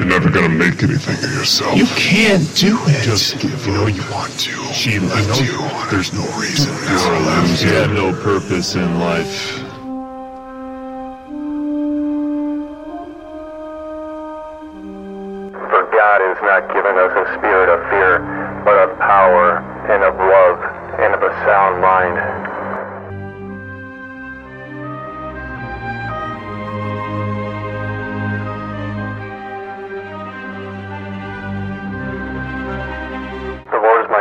You're never gonna make anything of yourself. You can't do it. just give you know you want to. She I left know you. There's no reason You're now a left loser. you. You have no purpose in life. For God has not given us a spirit of fear, but of power and of love and of a sound mind.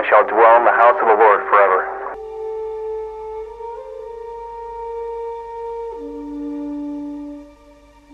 I shall dwell in the house of the Lord forever.